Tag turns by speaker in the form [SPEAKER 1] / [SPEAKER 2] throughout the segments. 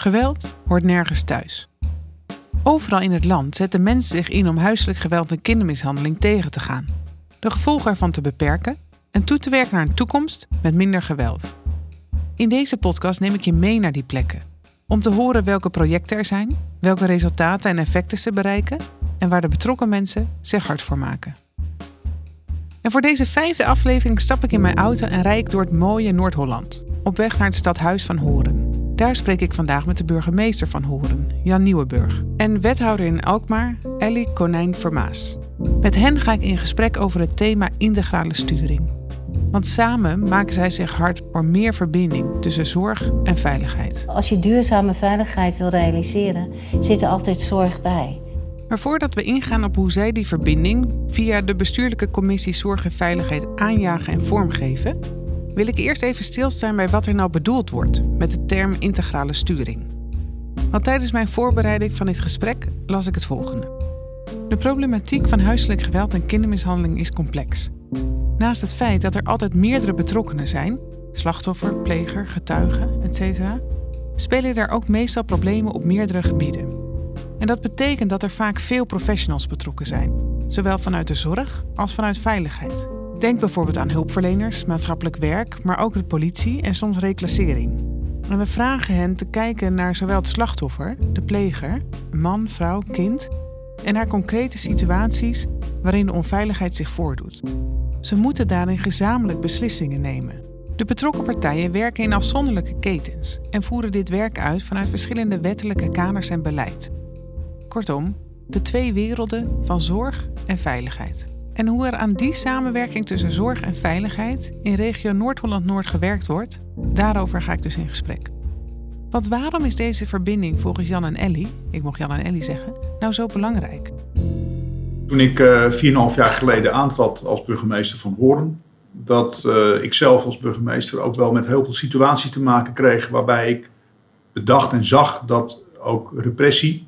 [SPEAKER 1] Geweld hoort nergens thuis. Overal in het land zetten mensen zich in om huiselijk geweld en kindermishandeling tegen te gaan, de gevolgen ervan te beperken en toe te werken naar een toekomst met minder geweld. In deze podcast neem ik je mee naar die plekken, om te horen welke projecten er zijn, welke resultaten en effecten ze bereiken en waar de betrokken mensen zich hard voor maken. En voor deze vijfde aflevering stap ik in mijn auto en rijd door het mooie Noord-Holland, op weg naar het stadhuis van Horen. Daar spreek ik vandaag met de burgemeester van Horen, Jan Nieuwenburg, en wethouder in Alkmaar, Ellie Konijn Vermaas. Met hen ga ik in gesprek over het thema integrale sturing. Want samen maken zij zich hard voor meer verbinding tussen zorg en veiligheid.
[SPEAKER 2] Als je duurzame veiligheid wil realiseren, zit er altijd zorg bij.
[SPEAKER 1] Maar voordat we ingaan op hoe zij die verbinding via de bestuurlijke commissie Zorg en Veiligheid aanjagen en vormgeven, wil ik eerst even stilstaan bij wat er nou bedoeld wordt met de term integrale sturing. Want tijdens mijn voorbereiding van dit gesprek las ik het volgende. De problematiek van huiselijk geweld en kindermishandeling is complex. Naast het feit dat er altijd meerdere betrokkenen zijn, slachtoffer, pleger, getuige, etc., spelen er ook meestal problemen op meerdere gebieden. En dat betekent dat er vaak veel professionals betrokken zijn, zowel vanuit de zorg als vanuit veiligheid. Denk bijvoorbeeld aan hulpverleners, maatschappelijk werk, maar ook de politie en soms reclassering. En we vragen hen te kijken naar zowel het slachtoffer, de pleger, man, vrouw, kind, en naar concrete situaties waarin de onveiligheid zich voordoet. Ze moeten daarin gezamenlijk beslissingen nemen. De betrokken partijen werken in afzonderlijke ketens en voeren dit werk uit vanuit verschillende wettelijke kaders en beleid. Kortom, de twee werelden van zorg en veiligheid. En hoe er aan die samenwerking tussen zorg en veiligheid in regio Noord-Holland-Noord gewerkt wordt, daarover ga ik dus in gesprek. Want waarom is deze verbinding volgens Jan en Ellie, ik mocht Jan en Ellie zeggen, nou zo belangrijk?
[SPEAKER 3] Toen ik uh, eh, 4,5 jaar geleden aantrad als burgemeester van Hoorn, dat uh, ik zelf als burgemeester ook wel met heel veel situaties te maken kreeg waarbij ik bedacht en zag dat ook repressie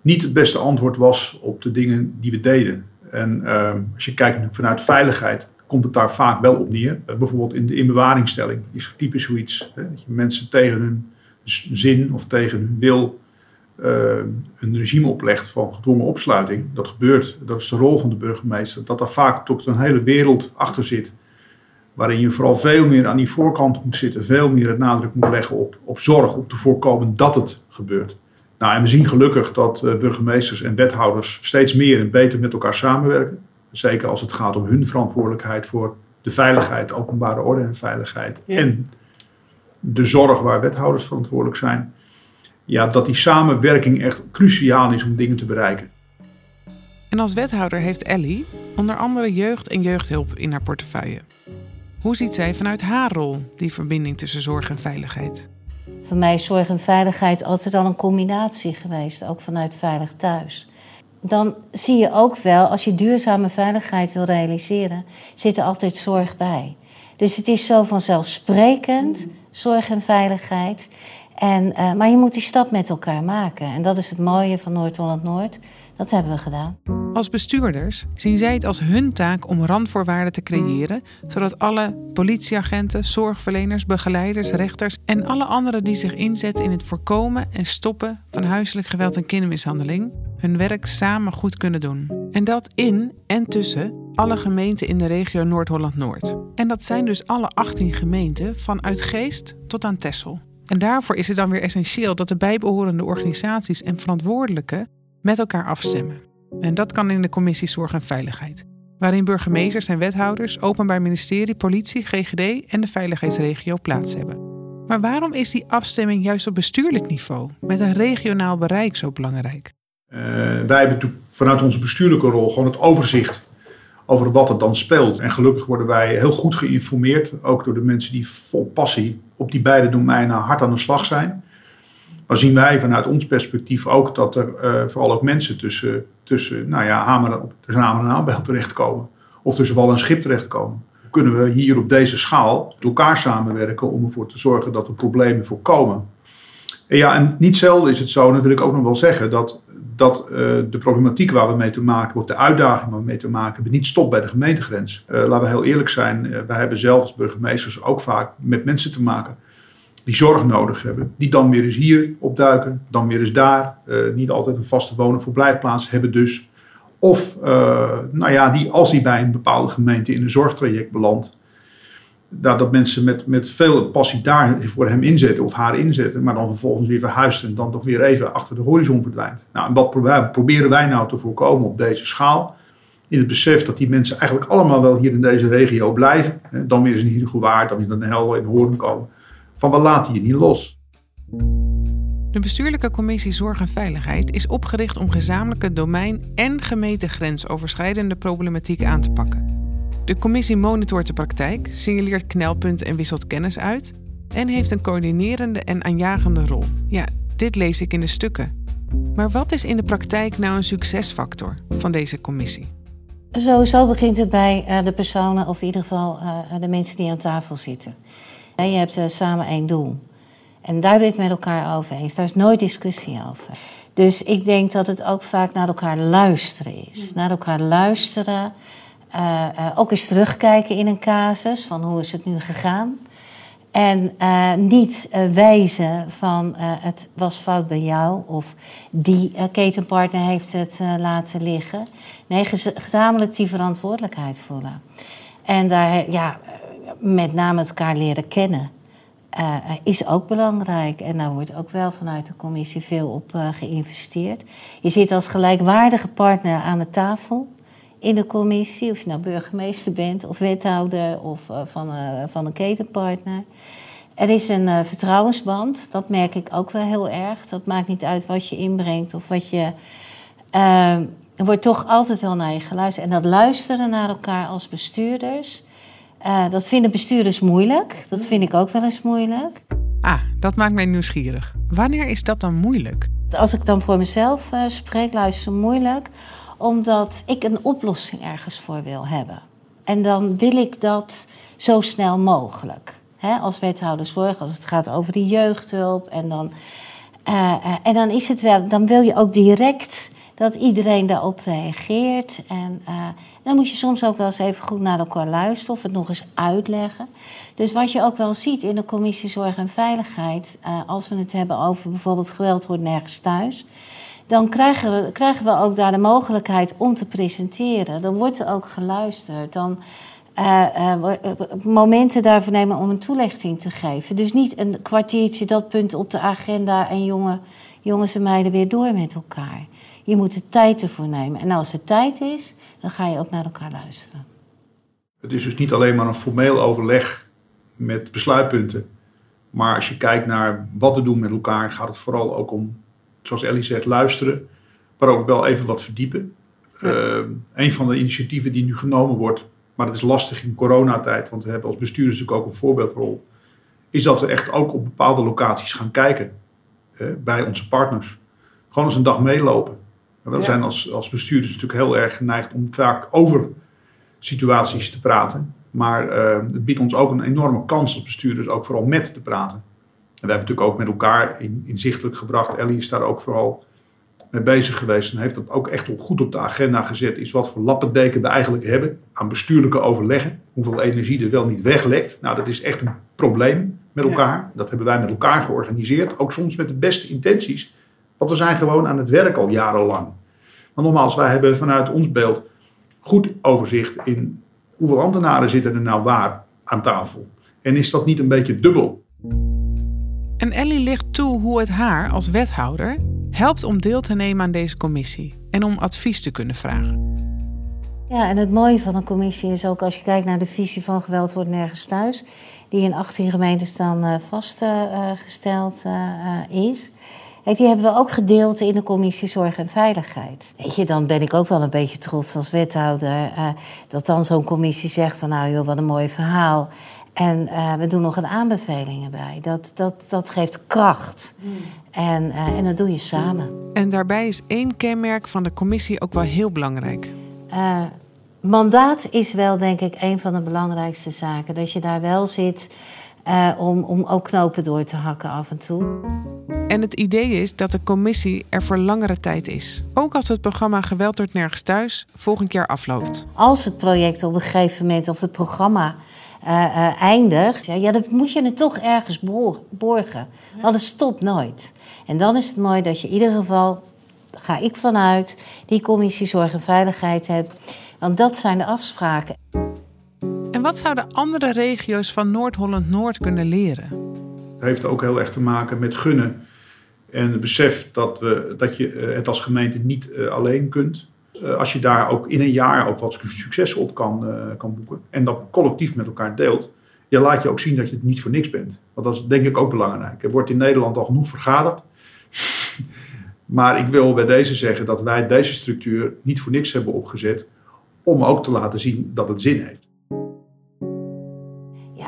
[SPEAKER 3] niet het beste antwoord was op de dingen die we deden. En uh, als je kijkt vanuit veiligheid, komt het daar vaak wel op neer. Uh, bijvoorbeeld in de inbewaringstelling is typisch zoiets. Hè, dat je mensen tegen hun zin of tegen hun wil uh, een regime oplegt van gedwongen opsluiting. Dat gebeurt, dat is de rol van de burgemeester. Dat daar vaak toch een hele wereld achter zit. Waarin je vooral veel meer aan die voorkant moet zitten. Veel meer het nadruk moet leggen op, op zorg, om te voorkomen dat het gebeurt. Nou, en we zien gelukkig dat uh, burgemeesters en wethouders steeds meer en beter met elkaar samenwerken. Zeker als het gaat om hun verantwoordelijkheid voor de veiligheid, openbare orde en veiligheid. En de zorg waar wethouders verantwoordelijk zijn. Ja, dat die samenwerking echt cruciaal is om dingen te bereiken.
[SPEAKER 1] En als wethouder heeft Ellie onder andere jeugd en jeugdhulp in haar portefeuille. Hoe ziet zij vanuit haar rol die verbinding tussen zorg en veiligheid?
[SPEAKER 2] Voor mij is zorg en veiligheid altijd al een combinatie geweest, ook vanuit Veilig Thuis. Dan zie je ook wel, als je duurzame veiligheid wil realiseren, zit er altijd zorg bij. Dus het is zo vanzelfsprekend, zorg en veiligheid. En, uh, maar je moet die stap met elkaar maken. En dat is het mooie van Noord-Holland-Noord. Dat hebben we gedaan.
[SPEAKER 1] Als bestuurders zien zij het als hun taak om randvoorwaarden te creëren, zodat alle politieagenten, zorgverleners, begeleiders, rechters en alle anderen die zich inzetten in het voorkomen en stoppen van huiselijk geweld en kindermishandeling hun werk samen goed kunnen doen. En dat in en tussen alle gemeenten in de regio Noord-Holland-Noord. En dat zijn dus alle 18 gemeenten van Uitgeest tot aan Texel. En daarvoor is het dan weer essentieel dat de bijbehorende organisaties en verantwoordelijken met elkaar afstemmen. En dat kan in de commissie Zorg en Veiligheid, waarin burgemeesters en wethouders, Openbaar Ministerie, politie, GGD en de veiligheidsregio plaats hebben. Maar waarom is die afstemming juist op bestuurlijk niveau, met een regionaal bereik, zo belangrijk?
[SPEAKER 3] Uh, wij hebben vanuit onze bestuurlijke rol gewoon het overzicht over wat er dan speelt. En gelukkig worden wij heel goed geïnformeerd, ook door de mensen die vol passie op die beide domeinen hard aan de slag zijn. Maar zien wij vanuit ons perspectief ook dat er uh, vooral ook mensen tussen, tussen, nou ja, hamer, tussen hamer en aanbel terechtkomen. Of tussen wal en schip terechtkomen. Kunnen we hier op deze schaal met elkaar samenwerken om ervoor te zorgen dat we problemen voorkomen. En ja, en niet zelden is het zo, en dat wil ik ook nog wel zeggen, dat, dat uh, de problematiek waar we mee te maken, of de uitdaging waar we mee te maken hebben, niet stopt bij de gemeentegrens. Uh, laten we heel eerlijk zijn, wij hebben zelf als burgemeesters ook vaak met mensen te maken die zorg nodig hebben, die dan weer eens hier opduiken, dan weer eens daar, uh, niet altijd een vaste wonen verblijfplaats hebben dus. Of uh, nou ja, die, als die bij een bepaalde gemeente in een zorgtraject belandt, dat, dat mensen met, met veel passie daar voor hem inzetten of haar inzetten, maar dan vervolgens weer verhuist en dan toch weer even achter de horizon verdwijnt. Nou, en wat proberen wij nou te voorkomen op deze schaal? In het besef dat die mensen eigenlijk allemaal wel hier in deze regio blijven. Dan weer eens in Hiergewaard, dan weer Den Helder in Hoorn komen. Van we laten je niet los.
[SPEAKER 1] De bestuurlijke commissie Zorg en Veiligheid is opgericht om gezamenlijke domein- en gemeentegrensoverschrijdende problematiek aan te pakken. De commissie monitort de praktijk, signaleert knelpunten en wisselt kennis uit en heeft een coördinerende en aanjagende rol. Ja, dit lees ik in de stukken. Maar wat is in de praktijk nou een succesfactor van deze commissie?
[SPEAKER 2] Sowieso begint het bij uh, de personen, of in ieder geval uh, de mensen die aan tafel zitten. En je hebt uh, samen één doel. En daar ben je het met elkaar over eens. Daar is nooit discussie over. Dus ik denk dat het ook vaak naar elkaar luisteren is. Naar elkaar luisteren. Uh, uh, ook eens terugkijken in een casus van hoe is het nu gegaan. En uh, niet wijzen van het was fout bij jou of die ketenpartner heeft het laten liggen. Nee, gezamenlijk die verantwoordelijkheid voelen. En daar, ja, met name elkaar leren kennen. is ook belangrijk. En daar wordt ook wel vanuit de commissie veel op geïnvesteerd. Je zit als gelijkwaardige partner aan de tafel in de commissie, of je nou burgemeester bent of wethouder of van, van een ketenpartner. Er is een vertrouwensband, dat merk ik ook wel heel erg. Dat maakt niet uit wat je inbrengt of wat je. er wordt toch altijd wel naar je geluisterd. En dat luisteren naar elkaar als bestuurders, dat vinden bestuurders moeilijk. Dat vind ik ook wel eens moeilijk.
[SPEAKER 1] Ah, dat maakt mij nieuwsgierig. Wanneer is dat dan moeilijk?
[SPEAKER 2] Als ik dan voor mezelf spreek, luister moeilijk omdat ik een oplossing ergens voor wil hebben. En dan wil ik dat zo snel mogelijk. He, als wethouder zorg, als het gaat over de jeugdhulp. En dan, uh, uh, en dan is het wel, dan wil je ook direct dat iedereen daarop reageert. En uh, dan moet je soms ook wel eens even goed naar elkaar luisteren of het nog eens uitleggen. Dus wat je ook wel ziet in de commissie Zorg en Veiligheid, als we het hebben over bijvoorbeeld geweld wordt nergens thuis dan krijgen we, krijgen we ook daar de mogelijkheid om te presenteren. Dan wordt er ook geluisterd. Dan uh, momenten daarvoor nemen om een toelichting te geven. Dus niet een kwartiertje dat punt op de agenda en jongen, jongens en meiden weer door met elkaar. Je moet de tijd ervoor nemen. En als er tijd is, dan ga je ook naar elkaar luisteren.
[SPEAKER 3] Het is dus niet alleen maar een formeel overleg met besluitpunten. Maar als je kijkt naar wat we doen met elkaar, gaat het vooral ook om zoals Ellie zegt, luisteren, maar ook wel even wat verdiepen. Uh, een van de initiatieven die nu genomen wordt, maar dat is lastig in coronatijd, want we hebben als bestuurders natuurlijk ook een voorbeeldrol, is dat we echt ook op bepaalde locaties gaan kijken bij onze partners. Gewoon eens een dag meelopen. We zijn als, als bestuurders natuurlijk heel erg geneigd om vaak over situaties te praten. Maar uh, het biedt ons ook een enorme kans als bestuurders ook vooral met te praten. En we hebben natuurlijk ook met elkaar in, inzichtelijk gebracht. Ellie is daar ook vooral mee bezig geweest en heeft dat ook echt goed op de agenda gezet. Is wat voor lappendeken we eigenlijk hebben aan bestuurlijke overleggen. Hoeveel energie er wel niet weglekt. Nou, dat is echt een probleem met elkaar. Dat hebben wij met elkaar georganiseerd. Ook soms met de beste intenties. Want we zijn gewoon aan het werk al jarenlang. Maar nogmaals, wij hebben vanuit ons beeld goed overzicht in hoeveel ambtenaren zitten er nou waar aan tafel. En is dat niet een beetje dubbel?
[SPEAKER 1] En Ellie ligt toe hoe het haar als wethouder helpt om deel te nemen aan deze commissie en om advies te kunnen vragen.
[SPEAKER 2] Ja, en het mooie van een commissie is ook als je kijkt naar de visie van geweld wordt nergens thuis, die in 18 gemeenten dan uh, vastgesteld uh, uh, is. Die hebben we ook gedeeld in de commissie Zorg en Veiligheid. Weet je, dan ben ik ook wel een beetje trots als wethouder dat dan zo'n commissie zegt van nou joh, wat een mooi verhaal. En uh, we doen nog een aanbevelingen bij. Dat, dat, dat geeft kracht. Mm. En, uh, en dat doe je samen.
[SPEAKER 1] En daarbij is één kenmerk van de commissie ook wel heel belangrijk.
[SPEAKER 2] Uh, mandaat is wel, denk ik, een van de belangrijkste zaken. Dat je daar wel zit om, om ook knopen door te hakken af en toe.
[SPEAKER 1] En het idee is dat de commissie er voor langere tijd is. Ook als het programma Geweld wordt nergens thuis volgend jaar afloopt.
[SPEAKER 2] Als het project op een gegeven moment of het programma eindigt, ja, dan moet je het toch ergens borgen. Want het stopt nooit. En dan is het mooi dat je in ieder geval, daar ga ik vanuit, die commissie Zorg en Veiligheid hebt. Want dat zijn de afspraken.
[SPEAKER 1] Wat zouden andere regio's van Noord-Holland-Noord kunnen leren?
[SPEAKER 3] Het heeft ook heel erg te maken met gunnen. En het besef dat, we, dat je eh, het als gemeente niet eh, alleen kunt. Eh, als je daar ook in een jaar ook wat succes op kan, kan boeken. En dat collectief met elkaar deelt. Ja, laat je ook zien dat je het niet voor niks bent. Want dat is denk ik ook belangrijk. Er wordt in Nederland al genoeg vergaderd. maar ik wil bij deze zeggen dat wij deze structuur niet voor niks hebben opgezet. Om ook te laten zien dat het zin heeft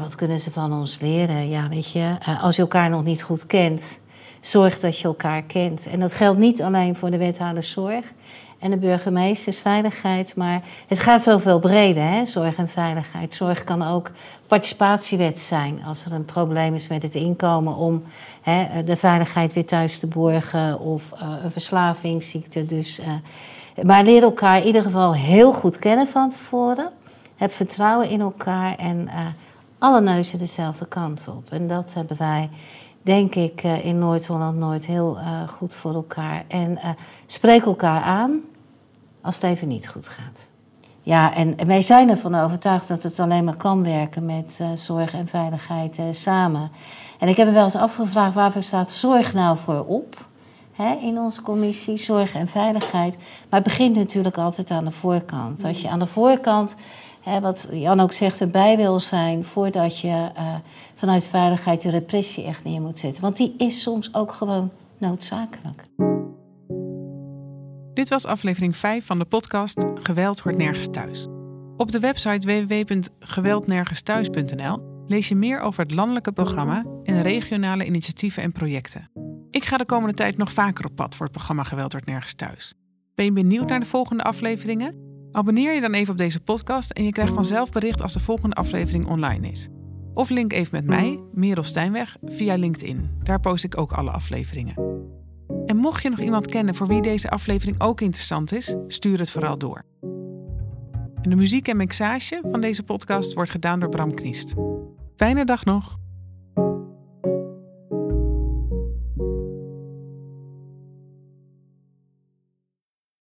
[SPEAKER 2] wat kunnen ze van ons leren? Ja, weet je, eh, als je elkaar nog niet goed kent, zorg dat je elkaar kent. En dat geldt niet alleen voor de wethouders zorg en de burgemeesters veiligheid, maar het gaat zoveel breder, hè? zorg en veiligheid. Zorg kan ook participatiewet zijn als er een probleem is met het inkomen om hè, de veiligheid weer thuis te borgen of uh, een verslavingsziekte. Dus, uh, maar leer elkaar in ieder geval heel goed kennen van tevoren. Heb vertrouwen in elkaar en alle neuzen dezelfde kant op. En dat hebben wij, denk ik, eh, in Noord-Holland nooit heel uh, goed voor elkaar. En uh, spreek elkaar aan als het even niet goed gaat. Ja, en wij zijn ervan overtuigd dat het alleen maar kan werken met zorg en veiligheid samen. En ik heb me wel eens afgevraagd waarvoor staat zorg nou voor op? In onze commissie, zorg en veiligheid. Maar het begint natuurlijk altijd aan de voorkant. Als je aan de voorkant wat Jan ook zegt, erbij wil zijn voordat je uh, vanuit veiligheid de repressie echt neer moet zetten. Want die is soms ook gewoon noodzakelijk.
[SPEAKER 1] Dit was aflevering 5 van de podcast Geweld hoort nergens thuis. Op de website www.geweldnergensthuis.nl lees je meer over het landelijke programma en regionale initiatieven en projecten. Ik ga de komende tijd nog vaker op pad voor het programma Geweld hoort nergens thuis. Ben je benieuwd naar de volgende afleveringen? Abonneer je dan even op deze podcast en je krijgt vanzelf bericht als de volgende aflevering online is. Of link even met mij, Merel Stijnweg, via LinkedIn. Daar post ik ook alle afleveringen. En mocht je nog iemand kennen voor wie deze aflevering ook interessant is, stuur het vooral door. De muziek en mixage van deze podcast wordt gedaan door Bram Kniest. Fijne dag nog!